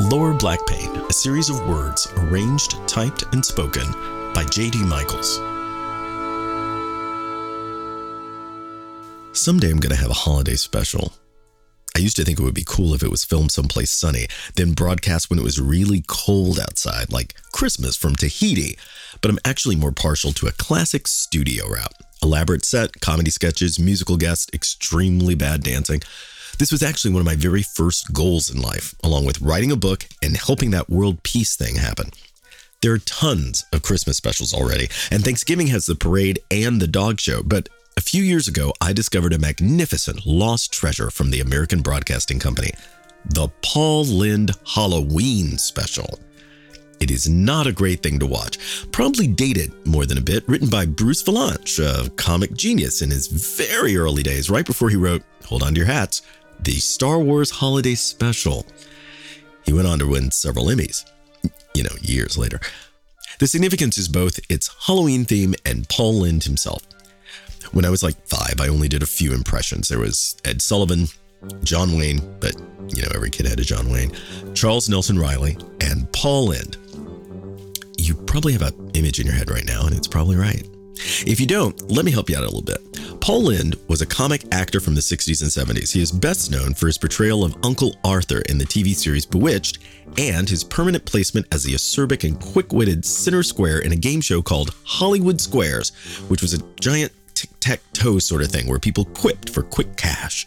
Lower Black Pain, a series of words arranged, typed, and spoken by J.D. Michaels. Someday I'm going to have a holiday special. I used to think it would be cool if it was filmed someplace sunny, then broadcast when it was really cold outside, like Christmas from Tahiti. But I'm actually more partial to a classic studio route. Elaborate set, comedy sketches, musical guests, extremely bad dancing. This was actually one of my very first goals in life, along with writing a book and helping that world peace thing happen. There are tons of Christmas specials already, and Thanksgiving has the parade and the dog show, but a few years ago, I discovered a magnificent lost treasure from the American Broadcasting Company the Paul Lynde Halloween special. It is not a great thing to watch. Probably dated more than a bit, written by Bruce Vilanch, a comic genius in his very early days, right before he wrote, hold on to your hats, the Star Wars Holiday Special. He went on to win several Emmys, you know, years later. The significance is both its Halloween theme and Paul Lynde himself. When I was like five, I only did a few impressions. There was Ed Sullivan, John Wayne, but you know, every kid had a John Wayne, Charles Nelson Reilly, and Paul Lynde. You probably have an image in your head right now, and it's probably right. If you don't, let me help you out a little bit. Paul Lynde was a comic actor from the 60s and 70s. He is best known for his portrayal of Uncle Arthur in the TV series Bewitched and his permanent placement as the acerbic and quick witted center square in a game show called Hollywood Squares, which was a giant tic tac toe sort of thing where people quipped for quick cash.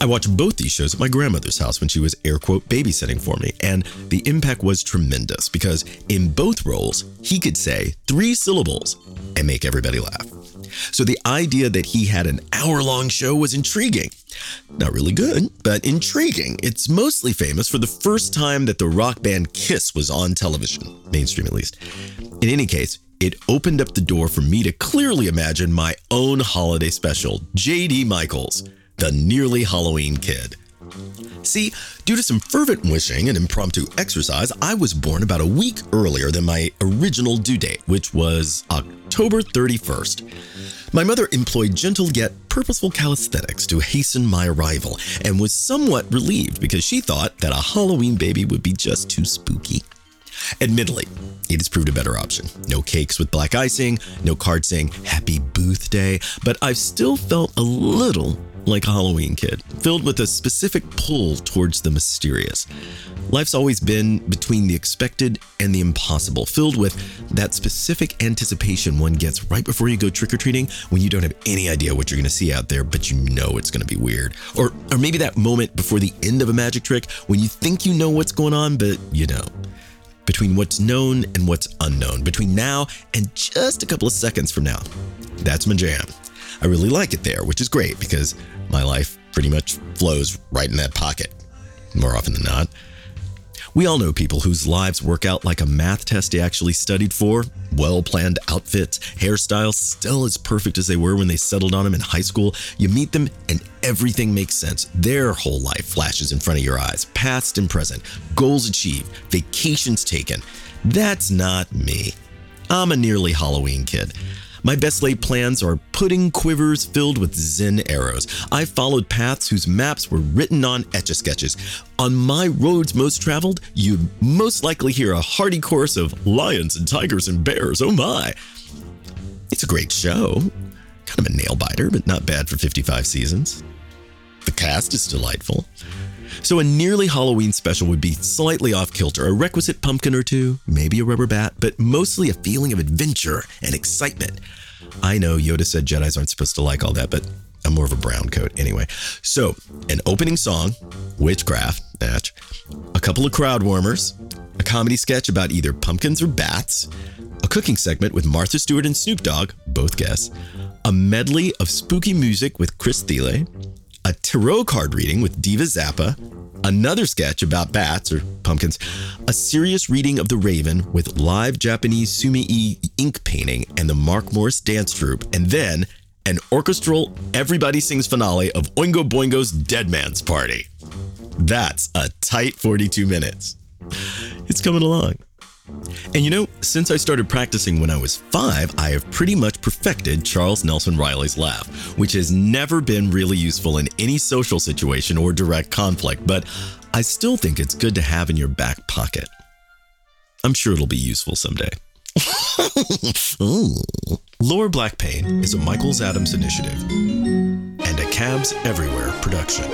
I watched both these shows at my grandmother's house when she was air quote babysitting for me, and the impact was tremendous because in both roles, he could say three syllables and make everybody laugh. So the idea that he had an hour long show was intriguing. Not really good, but intriguing. It's mostly famous for the first time that the rock band Kiss was on television, mainstream at least. In any case, it opened up the door for me to clearly imagine my own holiday special, JD Michaels, the nearly Halloween kid. See, due to some fervent wishing and impromptu exercise, I was born about a week earlier than my original due date, which was October 31st. My mother employed gentle yet purposeful calisthenics to hasten my arrival and was somewhat relieved because she thought that a Halloween baby would be just too spooky. Admittedly, it has proved a better option. No cakes with black icing, no card saying Happy Booth Day, but I've still felt a little like a Halloween kid, filled with a specific pull towards the mysterious. Life's always been between the expected and the impossible, filled with that specific anticipation one gets right before you go trick or treating when you don't have any idea what you're going to see out there, but you know it's going to be weird. Or, or maybe that moment before the end of a magic trick when you think you know what's going on, but you don't between what's known and what's unknown, between now and just a couple of seconds from now. That's my jam. I really like it there, which is great because my life pretty much flows right in that pocket, more often than not. We all know people whose lives work out like a math test they actually studied for. Well planned outfits, hairstyles still as perfect as they were when they settled on them in high school. You meet them and everything makes sense. Their whole life flashes in front of your eyes, past and present, goals achieved, vacations taken. That's not me. I'm a nearly Halloween kid. My best laid plans are pudding quivers filled with Zen arrows. I followed paths whose maps were written on etch a sketches. On my roads most traveled, you'd most likely hear a hearty chorus of lions and tigers and bears. Oh my! It's a great show. Kind of a nail biter, but not bad for 55 seasons. The cast is delightful. So, a nearly Halloween special would be slightly off kilter, a requisite pumpkin or two, maybe a rubber bat, but mostly a feeling of adventure and excitement. I know Yoda said Jedi's aren't supposed to like all that, but I'm more of a brown coat anyway. So, an opening song, witchcraft, match, a couple of crowd warmers, a comedy sketch about either pumpkins or bats, a cooking segment with Martha Stewart and Snoop Dogg, both guests, a medley of spooky music with Chris Thile, a tarot card reading with Diva Zappa, another sketch about bats or pumpkins, a serious reading of The Raven with live Japanese sumi-e ink painting and the Mark Morris dance troupe, and then an orchestral everybody sings finale of Oingo Boingo's Dead Man's Party. That's a tight 42 minutes. It's coming along. And you know, since I started practicing when I was five, I have pretty much perfected Charles Nelson Reilly's laugh, which has never been really useful in any social situation or direct conflict, but I still think it's good to have in your back pocket. I'm sure it'll be useful someday. Lower black pain is a Michaels Adams initiative and a Cabs Everywhere production.